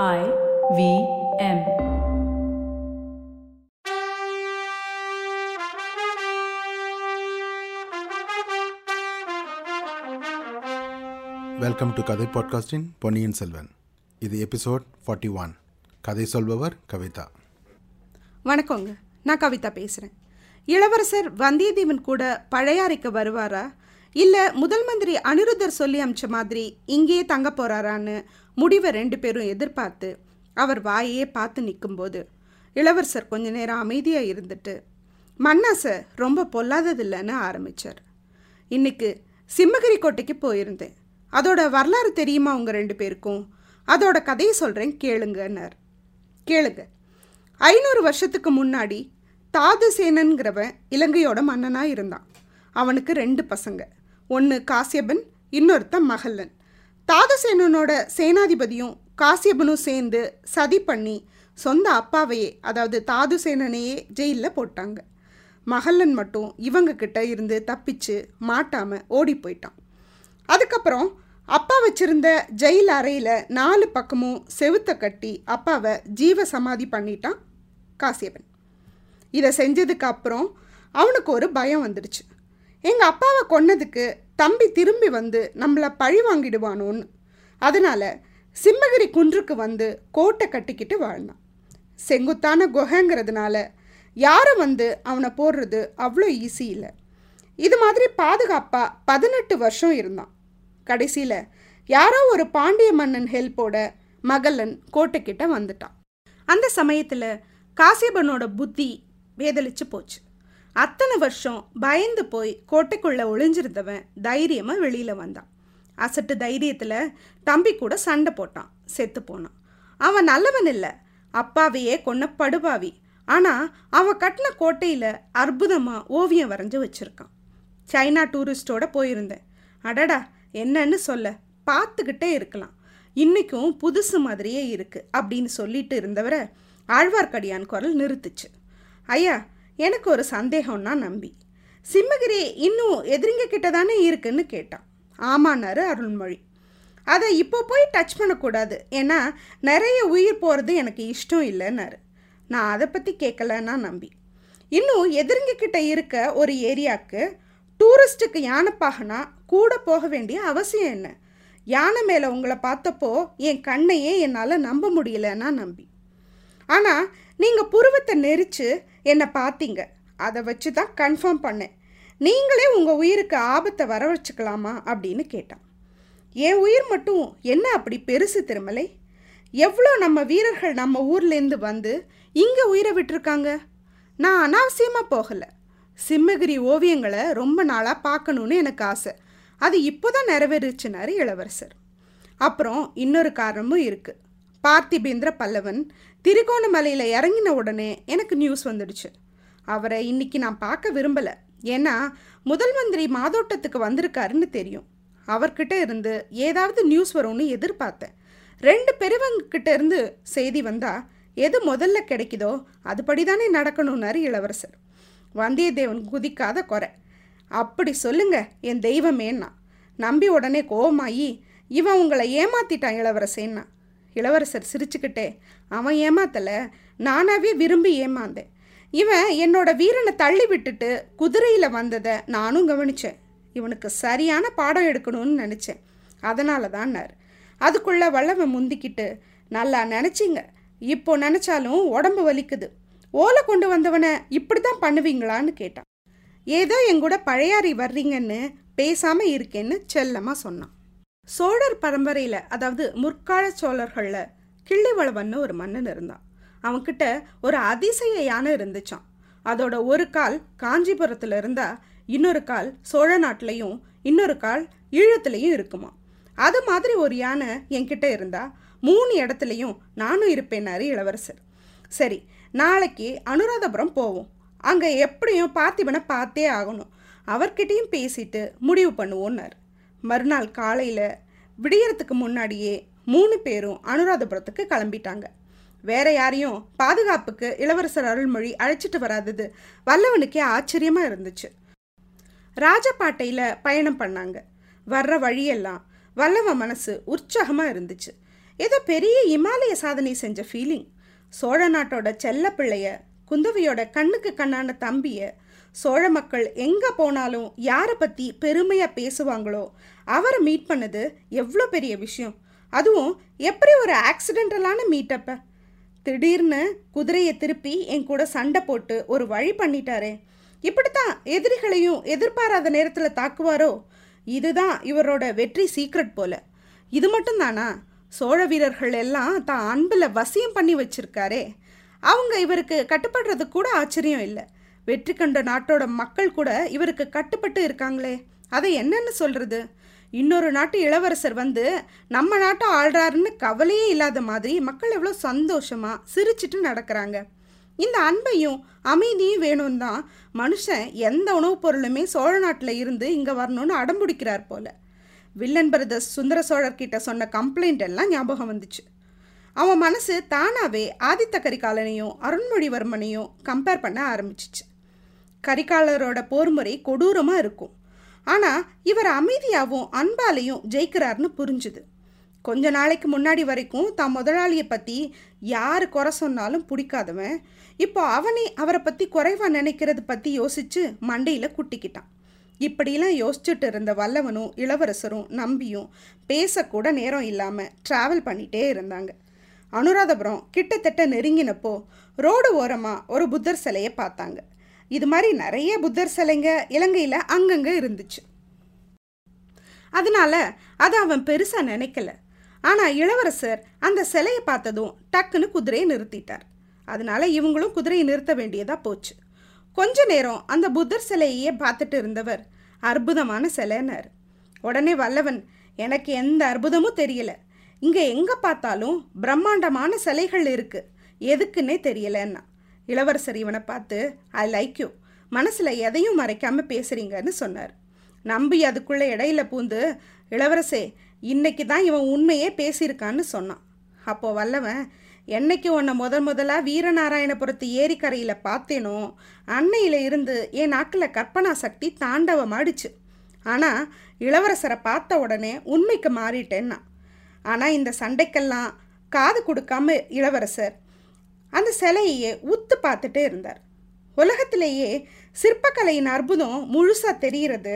I V M. Welcome to கதை பாட்காஸ்டின் பொன்னியின் செல்வன் இது எபிசோட் ஃபார்ட்டி ஒன் கதை சொல்பவர் கவிதா வணக்கங்க. நான் கவிதா பேசுகிறேன் இளவரசர் வந்தியத்தேவன் கூட பழையாறைக்கு வருவாரா? இல்லை முதல் மந்திரி அனிருத்தர் சொல்லி அமிச்ச மாதிரி இங்கேயே தங்க போகிறாரான்னு முடிவை ரெண்டு பேரும் எதிர்பார்த்து அவர் வாயையே பார்த்து நிற்கும்போது இளவரசர் கொஞ்ச நேரம் அமைதியாக இருந்துட்டு மன்னாசை ரொம்ப பொல்லாததில்லைன்னு ஆரம்பித்தார் இன்னைக்கு சிம்மகிரி கோட்டைக்கு போயிருந்தேன். அதோட வரலாறு தெரியுமா உங்கள் ரெண்டு பேருக்கும்? அதோட கதையை சொல்கிறேன் கேளுங்கன்னார். கேளுங்க. ஐநூறு வருஷத்துக்கு முன்னாடி தாதுசேனன்கிறவன் இலங்கையோட மன்னனாக இருந்தான். அவனுக்கு ரெண்டு பசங்க. ஒன்று காசியபன் இன்னொருத்தன் மகல்லன் தாதுசேனனோட சேனாதிபதியும் காசியபனும் சேர்ந்து சதி பண்ணி சொந்த அப்பாவையே அதாவது தாதுசேனனையே ஜெயிலில் போட்டாங்க. மகல்லன் மட்டும் இவங்க கிட்ட இருந்து தப்பிச்சு மாட்டாமல் ஓடி போயிட்டான். அதுக்கப்புறம் அப்பா வச்சிருந்த ஜெயில் அறையில் நாலு பக்கமும் செவுத்தை கட்டி அப்பாவை ஜீவ சமாதி பண்ணிட்டான் காசியப்பன் இதை செஞ்சதுக்கு அப்புறம் அவனுக்கு ஒரு பயம் வந்துடுச்சு. எங்கள் அப்பாவை கொன்னதுக்கு தம்பி திரும்பி வந்து நம்மளை பழி வாங்கிடுவானோன்னு. அதனால் சிம்மகிரி குன்றுக்கு வந்து கோட்டை கட்டிக்கிட்டு வாழ்ந்தான். செங்குத்தான குகைங்கிறதுனால யாரும் வந்து அவனை போடுறது அவ்வளோ ஈஸி இல்லை. இது மாதிரி பாதுகாப்பாக பதினெட்டு வருஷம் இருந்தான். கடைசியில் யாரோ ஒரு பாண்டிய மன்னன் ஹெல்ப்போட மகளன் கோட்டைக்கிட்ட வந்துட்டான். அந்த சமயத்தில் காசியபனோட புத்தி வேதலிச்சு போச்சு. அத்தனை வருஷம் பயந்து போய் கோட்டைக்குள்ளே ஒளிஞ்சிருந்தவன் தைரியமாக வெளியில் வந்தான். அசட்டு தைரியத்தில் தம்பி கூட சண்டை போட்டான் செத்து போனான். அவன் நல்லவன் இல்லை அப்பாவையே கொன்ன படுபாவி. ஆனால் அவன் கட்டின கோட்டையில் அற்புதமாக ஓவியம் வரைஞ்சி வச்சுருக்கான். சைனா டூரிஸ்டோட போயிருந்தேன். அடடா என்னன்னு சொல்ல பார்த்துக்கிட்டே இருக்கலாம். இன்றைக்கும் புதுசு மாதிரியே இருக்குது அப்படின்னு சொல்லிட்டு இருந்தவரை ஆழ்வார்க்கடியான் குரல் நிறுத்துச்சு. ஐயா எனக்கு ஒரு சந்தேகம்னா நம்பி. சிம்மகிரி இன்னும் எதிரிங்க கிட்ட தானே இருக்குன்னு கேட்டான். ஆமான்னாரு அருள்மொழி. அதை இப்போ போய் டச் பண்ணக்கூடாது. ஏன்னா நிறைய உயிர் போகிறது எனக்கு இஷ்டம் இல்லைன்னாரு. நான் அதை பற்றி கேட்கலன்னா நம்பி. இன்னும் எதிரிங்க கிட்ட இருக்க ஒரு ஏரியாவுக்கு டூரிஸ்ட்டுக்கு யானைப்பாகனா கூட போக வேண்டிய அவசியம் என்ன? யானை மேலே உங்களை பார்த்தப்போ என் கண்ணையே என்னால் நம்ப முடியலன்னா நம்பி. ஆனால் நீங்கள் புருவத்தை நெரிச்சு என்னை பார்த்தீங்க. அதை வச்சு தான் கன்ஃபார்ம் பண்ணேன். நீங்களே உங்கள் உயிருக்கு ஆபத்தை வர வச்சுக்கலாமா அப்படின்னு கேட்டான். என் உயிர் மட்டும் என்ன அப்படி பெருசு திருமலை? எவ்வளோ நம்ம வீரர்கள் நம்ம ஊர்லேருந்து வந்து இங்கே உயிரை விட்டுருக்காங்க? நான் அனாவசியமாக போகலை. சிம்மகிரி ஓவியங்களை ரொம்ப நாளாக பார்க்கணுன்னு எனக்கு ஆசை. அது இப்போ தான் நிறைவேறுச்சுனாரு இளவரசர். அப்புறம் இன்னொரு காரணமும் இருக்குது பார்த்திபேந்திர பல்லவன் திருகோணமலையில் இறங்கின உடனே எனக்கு நியூஸ் வந்துடுச்சு. அவரை இன்னைக்கு நான் பார்க்க விரும்பலை. ஏன்னா முதல் மந்திரி மாதோட்டத்துக்கு வந்திருக்காருன்னு தெரியும். அவர்கிட்ட இருந்து ஏதாவது நியூஸ் வரும்னு எதிர்பார்த்தேன். ரெண்டு பெரியவங்கிட்ட இருந்து செய்தி வந்தா எது முதல்ல கிடைக்குதோ அதுபடி தானே நடக்கணும்னாரு இளவரசர். வந்தியத்தேவன் குதிக்காத குறை. அப்படி சொல்லுங்க என் தெய்வமேன்னா. நம்பி உடனே கோவமாயி இவன் உங்களை ஏமாத்திட்டான் இளவரசேன்னா. இளவரசர் சிரிச்சுக்கிட்டே அவன் ஏமாத்தலை. நானாவே விரும்பி ஏமாந்தேன். இவன் என்னோட வீரனை தள்ளி விட்டுட்டு குதிரையில் வந்ததை நானும் கவனித்தேன் இவனுக்கு சரியான பாடம் எடுக்கணும்னு நினச்சேன். அதனால தான்னார் அதுக்குள்ளே வல்லவன் முந்திக்கிட்டு நல்லா நினச்சிங்க. இப்போ நினச்சாலும் உடம்பு வலிக்குது. ஓலை கொண்டு வந்தவனை இப்படி தான் பண்ணுவீங்களான்னு கேட்டான். ஏதோ எங்கூட பழையாறி வர்றீங்கன்னு பேசாமல் இருக்கேன்னு செல்லமாக சொன்னான். சோழர் பரம்பரையில் அதாவது முற்கால சோழர்களில் கிள்ளிவளவன்னு ஒரு மன்னன் இருந்தான். அவன்கிட்ட ஒரு அதிசய யானை இருந்துச்சான் அதோட ஒரு கால் காஞ்சிபுரத்தில் இருந்தால் இன்னொரு கால் சோழ நாட்டிலையும் இன்னொரு கால் ஈழத்துலையும் இருக்குமா அது மாதிரி ஒரு யானை என்கிட்ட இருந்தால் மூணு இடத்துலையும் நானும் இருப்பேனாரு இளவரசர். சரி நாளைக்கு அனுராதபுரம் போவோம். அங்கே எப்படியும் பார்த்திபனை பார்த்தே ஆகணும். அவர்கிட்டையும் பேசிட்டு முடிவு பண்ணுவோன்னார். மறுநாள் காலையில் விடியறதுக்கு முன்னாடியே மூணு பேரும் அனுராதபுரத்துக்கு கிளம்பிட்டாங்க. வேற யாரையும் பாதுகாப்புக்கு இளவரசர் அருள்மொழி அழைச்சிட்டு வராதது வல்லவனுக்கே ஆச்சரியமாக இருந்துச்சு. ராஜபாட்டையில் பயணம் பண்ணாங்க. வர்ற வழியெல்லாம் வல்லவ மனசு உற்சாகமாக இருந்துச்சு. ஏதோ பெரிய இமாலய சாதனை செஞ்ச ஃபீலிங் சோழ நாட்டோட செல்ல பிள்ளைய குந்தவையோட கண்ணுக்கு கண்ணான தம்பிய சோழ மக்கள் எங்கே போனாலும் யாரை பற்றி பெருமையாக பேசுவாங்களோ அவரை மீட் பண்ணது எவ்வளோ பெரிய விஷயம். அதுவும் எப்படி ஒரு ஆக்சிடென்டலான மீட்டப்பை திடீர்னு குதிரையை திருப்பி என் கூட சண்டை போட்டு ஒரு வழி பண்ணிட்டாரே. இப்படித்தான் எதிரிகளையும் எதிர்பாராத நேரத்தில் தாக்குவாரோ? இதுதான் இவரோட வெற்றி சீக்ரெட் போல. இது மட்டும் தானா? சோழ வீரர்கள் எல்லாம் தான் அன்பில் வசியம் பண்ணி வச்சிருக்காரே. அவங்க இவருக்கு கட்டுப்படுறது கூட ஆச்சரியம் இல்லை. வெற்றி கண்ட நாட்டோட மக்கள் கூட இவருக்கு கட்டுப்பட்டு இருக்காங்களே. அதை என்னன்னு சொல்கிறது இன்னொரு நாட்டு இளவரசர் வந்து நம்ம நாட்டை ஆள்றாருன்னு கவலையே இல்லாத மாதிரி மக்கள் எவ்வளோ சந்தோஷமாக சிரிச்சிட்டு நடக்கிறாங்க. இந்த அன்பையும் அமைதியும் வேணும் தான் மனுஷன் எந்த உணவுப் பொருளுமே சோழ நாட்டில் இருந்து இங்கே வரணும்னு அடம்பிடிக்கிறார் போல. வில்லன் பிரதர்ஸ் சுந்தர சோழர்கிட்ட சொன்ன கம்ப்ளைண்ட் எல்லாம் ஞாபகம் வந்துச்சு. அவன் மனசு தானாகவே ஆதித்த கரிகாலனையும் அருண்மொழிவர்மனையும் கம்பேர் பண்ண ஆரம்பிச்சிச்சு. கரிகாலரோட போர்முறை கொடூரமாக இருக்கும். ஆனால் இவர் அமைதியாகவும் அன்பாலையும் ஜெயிக்கிறார்னு புரிஞ்சுது. கொஞ்ச நாளைக்கு முன்னாடி வரைக்கும் தான் முதலாளியை பற்றி யார் குறை சொன்னாலும் பிடிக்காதவன். இப்போ அவனே அவரை பற்றி குறைவாக நினைக்கிறது பற்றி யோசித்து மண்டையில் குட்டிக்கிட்டான். இப்படிலாம் யோசிச்சுட்டு இருந்த வல்லவனும் இளவரசரும் நம்பியும் பேசக்கூட நேரம் இல்லாமல் ட்ராவல் பண்ணிகிட்டே இருந்தாங்க. அனுராதபுரம் கிட்டத்தட்ட நெருங்கினப்போ ரோடு ஓரமாக ஒரு புத்தர் சிலையை பார்த்தாங்க. இது மாதிரி நிறைய புத்தர் சிலைங்க இலங்கையில் அங்கங்கே இருந்துச்சு. அதனால அதை அவன் பெருசாக நினைக்கல. ஆனால் இளவரசர் அந்த சிலையை பார்த்ததும் டக்குன்னு குதிரையை நிறுத்திட்டார். அதனால இவங்களும் குதிரையை நிறுத்த வேண்டியதாக போச்சு. கொஞ்ச நேரம் அந்த புத்தர் சிலையையே பார்த்துட்டு இருந்தவர் அற்புதமான சிலைன்னார். உடனே வல்லவன் எனக்கு எந்த அற்புதமும் தெரியல. இங்கே எங்கே பார்த்தாலும் பிரம்மாண்டமான சிலைகள் இருக்குது எதுக்குன்னே தெரியலன்னா. இளவரசர் இவனை பார்த்து ஐ லைக் யூ மனசில் எதையும் மறைக்காமல் பேசுகிறீங்கன்னு சொன்னார். நம்பி அதுக்குள்ளே இடையில பூந்து இளவரசே இன்னைக்கு தான் இவன் உண்மையே பேசியிருக்கான்னு சொன்னான். அப்போது வல்லவன் என்னைக்கு உன்னை முதல் முதலாக வீரநாராயணபுரத்து ஏரிக்கரையில் பார்த்தேனோ அன்னையில் இருந்து என் நாக்கில் கற்பனா சக்தி தாண்டவமாடிச்சு. ஆனால் இளவரசரை பார்த்த உடனே உண்மைக்கு மாறிட்டேன்னா. ஆனால் இந்த சண்டைக்கெல்லாம் காது கொடுக்காம இளவரசர் அந்த சிலையே உத்து பார்த்துட்டே இருந்தார். உலகத்திலேயே சிற்பக்கலையின் அற்புதம் முழுசாக தெரிகிறது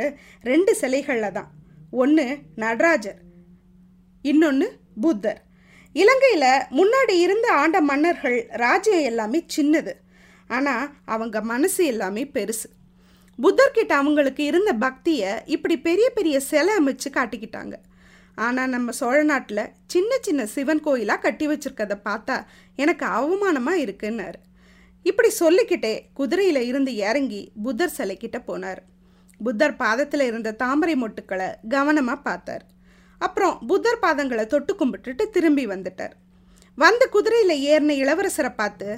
ரெண்டு சிலைகளில் தான். ஒன்று நடராஜர் இன்னொன்று புத்தர். இலங்கையில் முன்னாடி இருந்த ஆண்ட மன்னர்கள் ராஜ்யம் எல்லாமே சின்னது. ஆனால் அவங்க மனசு எல்லாமே பெருசு. புத்தர்கிட்ட அவங்களுக்கு இருந்த பக்தியை இப்படி பெரிய பெரிய சிலை அமைச்சு காட்டிக்கிட்டாங்க. ஆனால் நம்ம சோழ நாட்டில் சின்ன சின்ன சிவன் கோயிலாக கட்டி வச்சிருக்கத பார்த்தா எனக்கு அவமானமாக இருக்குன்னாரு. இப்படி சொல்லிக்கிட்டே குதிரையில் இருந்து இறங்கி புத்தர் சிலைக்கிட்ட போனார். புத்தர் பாதத்தில் இருந்த தாமரை மொட்டுக்களை கவனமாக பார்த்தார். அப்புறம் புத்தர் பாதங்களை தொட்டு கும்பிட்டுட்டு திரும்பி வந்துட்டார். வந்து குதிரையில் ஏறின இளவரசரை பார்த்து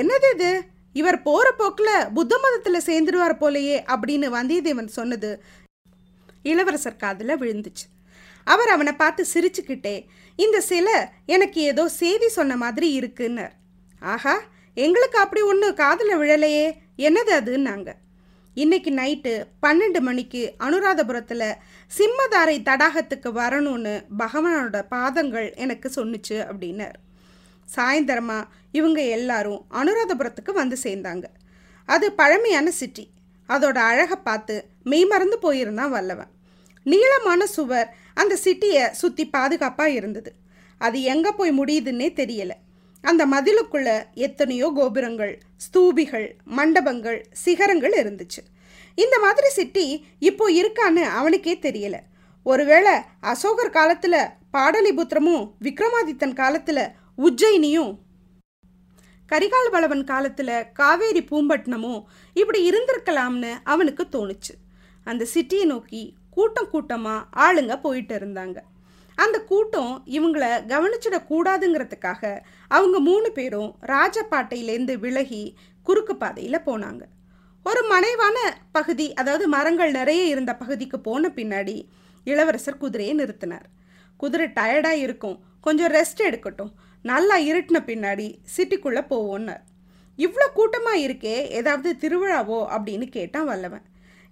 என்னது இது? இவர் போகிற போக்கில் புத்த மதத்தில் சேர்ந்துடுவார் போலையே அப்படின்னு வந்தியத்தேவன் சொன்னது இளவரசர் காதில் விழுந்துச்சு. அவர் அவனை பார்த்து சிரிச்சுக்கிட்டே இந்த சிலை எனக்கு ஏதோ செய்தி சொன்ன மாதிரி இருக்குன்னார் ஆஹா எங்களுக்கு அப்படி ஒன்று காதில் விழலையே என்னது அதுன்னாங்க. இன்னைக்கு நைட்டு பன்னெண்டு மணிக்கு அனுராதபுரத்தில் சிம்மதாரை தடாகத்துக்கு வரணும்னு பகவானோட பாதங்கள் எனக்கு சொன்னுச்சு அப்படின்னார். சாயந்தரமாக இவங்க எல்லாரும் அனுராதபுரத்துக்கு வந்து சேர்ந்தாங்க. அது பழமையான சிட்டி. அதோட அழகை பார்த்து மெய்மறந்து போயிருந்தான் வல்லவன். நீளமான சுவர் அந்த சிட்டியை சுற்றி பாதுகாப்பாக இருந்தது. அது எங்கே போய் முடியுதுன்னே தெரியலை. அந்த மதிலுக்குள்ள எத்தனையோ கோபுரங்கள் ஸ்தூபிகள் மண்டபங்கள் சிகரங்கள் இருந்துச்சு. இந்த மாதிரி சிட்டி இப்போ இருக்கான்னு அவனுக்கே தெரியல. ஒருவேளை அசோகர் காலத்தில் பாடலிபுத்திரமும் விக்ரமாதித்தன் காலத்தில் உஜ்ஜயினியும் கரிகால்வளவன் காலத்தில் காவேரி பூம்பட்டினமும் இப்படி இருந்திருக்கலாம்னு அவனுக்கு தோணுச்சு. அந்த சிட்டியை நோக்கி கூட்டம் கூட்டமாக ஆளுங்க போயிட்டு இருந்தாங்க. அந்த கூட்டம் இவங்கள கவனிச்சிடக்கூடாதுங்கிறதுக்காக அவங்க மூணு பேரும் ராஜபாட்டையிலேருந்து விலகி குறுக்கு பாதையில் போனாங்க. ஒரு மனைவான பகுதி அதாவது மரங்கள் நிறைய இருந்த பகுதிக்கு போன பின்னாடி இளவரசர் குதிரையை நிறுத்தினார். குதிரை டயர்டாக இருக்கும். கொஞ்சம் ரெஸ்ட் எடுக்கட்டும். நல்லா இருட்டின பின்னாடி சிட்டிக்குள்ளே போவோன்னார். இவ்வளோ கூட்டமாக இருக்கே ஏதாவது திருவிழாவோ அப்படின்னு கேட்டான் வல்லவன்.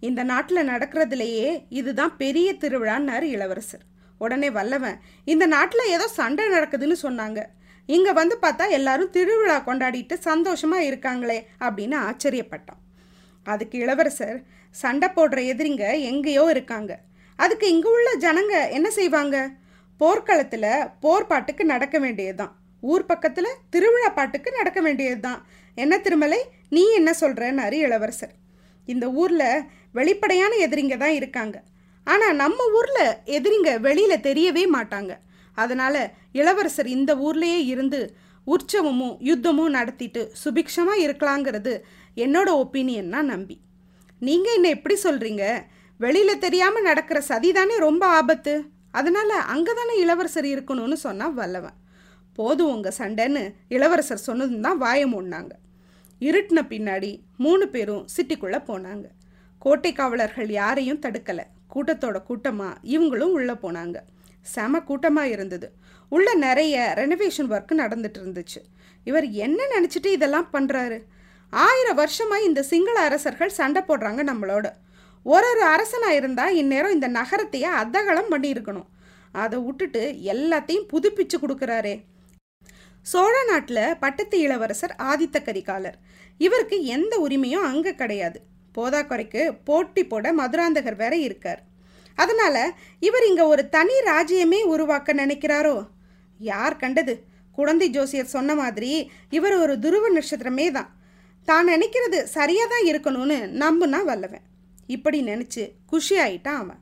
இந்த நாட்டில் நடக்கிறதுலையே இதுதான் பெரிய திருவிழான்னாரு இளவரசர். உடனே வல்லவன் இந்த நாட்டில் ஏதோ சண்டை நடக்குதுன்னு சொன்னாங்க. இங்கே வந்து பார்த்தா எல்லாரும் திருவிழா கொண்டாடிட்டு சந்தோஷமாக இருக்காங்களே அப்படின்னு ஆச்சரியப்பட்டான். அதுக்கு இளவரசர் சண்டை போடுற எதிரிங்க எங்கேயோ இருக்காங்க. அதுக்கு இங்கே உள்ள ஜனங்க என்ன செய்வாங்க? போர்க்களத்தில் போர் பாட்டுக்கு நடக்க வேண்டியதுதான். ஊர் பக்கத்தில் திருவிழா பாட்டுக்கு நடக்க வேண்டியது தான் என்ன திருமலை? நீ என்ன சொல்கிறன்னாரு இளவரசர். இந்த ஊரில் வெளிப்படையான எதிரிங்க தான் இருக்காங்க. ஆனால் நம்ம ஊரில் எதிரிங்க வெளியில் தெரியவே மாட்டாங்க. அதனால் இளவரசர் இந்த ஊர்லேயே இருந்து உற்சவமும் யுத்தமும் நடத்திட்டு சுபிக்ஷமாக இருக்கலாங்கிறது என்னோட ஒப்பீனியன்னா நம்பி. நீங்கள் என்ன எப்படி சொல்கிறீங்க வெளியில் தெரியாமல் நடக்கிற சதி தானே ரொம்ப ஆபத்து. அதனால் அங்கே தானே இளவரசர் இருக்கணும்னு சொன்னால் வல்லவன். போதும் உங்கள் சண்டைன்னு இளவரசர் சொன்னதும் தான் வாய மூடினாங்க. இருட்டின பின்னாடி மூணு பேரும் சிட்டிக்குள்ளே போனாங்க. கோட்டை காவலர்கள் யாரையும் தடுக்கலை. கூட்டத்தோட கூட்டமாக இவங்களும் உள்ளே போனாங்க. செம கூட்டமாக இருந்தது. உள்ள நிறைய ரெனோவேஷன் ஒர்க் நடந்துட்டு இருந்துச்சு. இவர் என்ன நினச்சிட்டு இதெல்லாம் பண்ணுறாரு ஆயிரம் வருஷமாக இந்த சிங்கள அரசர்கள் சண்டை போடுறாங்க நம்மளோட. ஒரு ஒரு அரசனாக இருந்தால் இந்நேரம் இந்த நகரத்தையே அதகலம் பண்ணியிருக்கணும். அதை விட்டுட்டு எல்லாத்தையும் புதுப்பிச்சு கொடுக்குறாரே. சோழ நாட்டில் பட்டத்து இளவரசர் ஆதித்த கரிகாலர். இவருக்கு எந்த உரிமையும் அங்கே கிடையாது. போதாக்குறைக்கு போட்டி போட மதுராந்தகர் வேற இருக்கார். அதனால் இவர் இங்கே ஒரு தனி ராஜ்யமே உருவாக்க நினைக்கிறாரோ? யார் கண்டது? குழந்தை ஜோசியர் சொன்ன மாதிரி இவர் ஒரு துருவ நட்சத்திரமே தான். தான் நினைக்கிறது சரியாக தான் இருக்கணும்னு நம்புனா வல்லவன். இப்படி நினச்சி குஷி ஆயிட்டான் அவன்.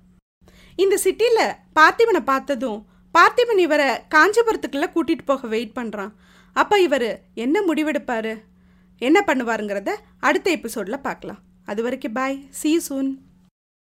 இந்த சிட்டியில் பார்த்திபனை பார்த்ததும் பார்த்திபன் இவரை காஞ்சிபுரத்துக்குள்ளே கூட்டிகிட்டு போக வெயிட் பண்ணுறான் அப்போ இவர் என்ன முடிவெடுப்பார்? என்ன பண்ணுவாருங்கிறத அடுத்த எபிசோடில் பார்க்கலாம். அது வரைக்கும் பாய் சி சூன்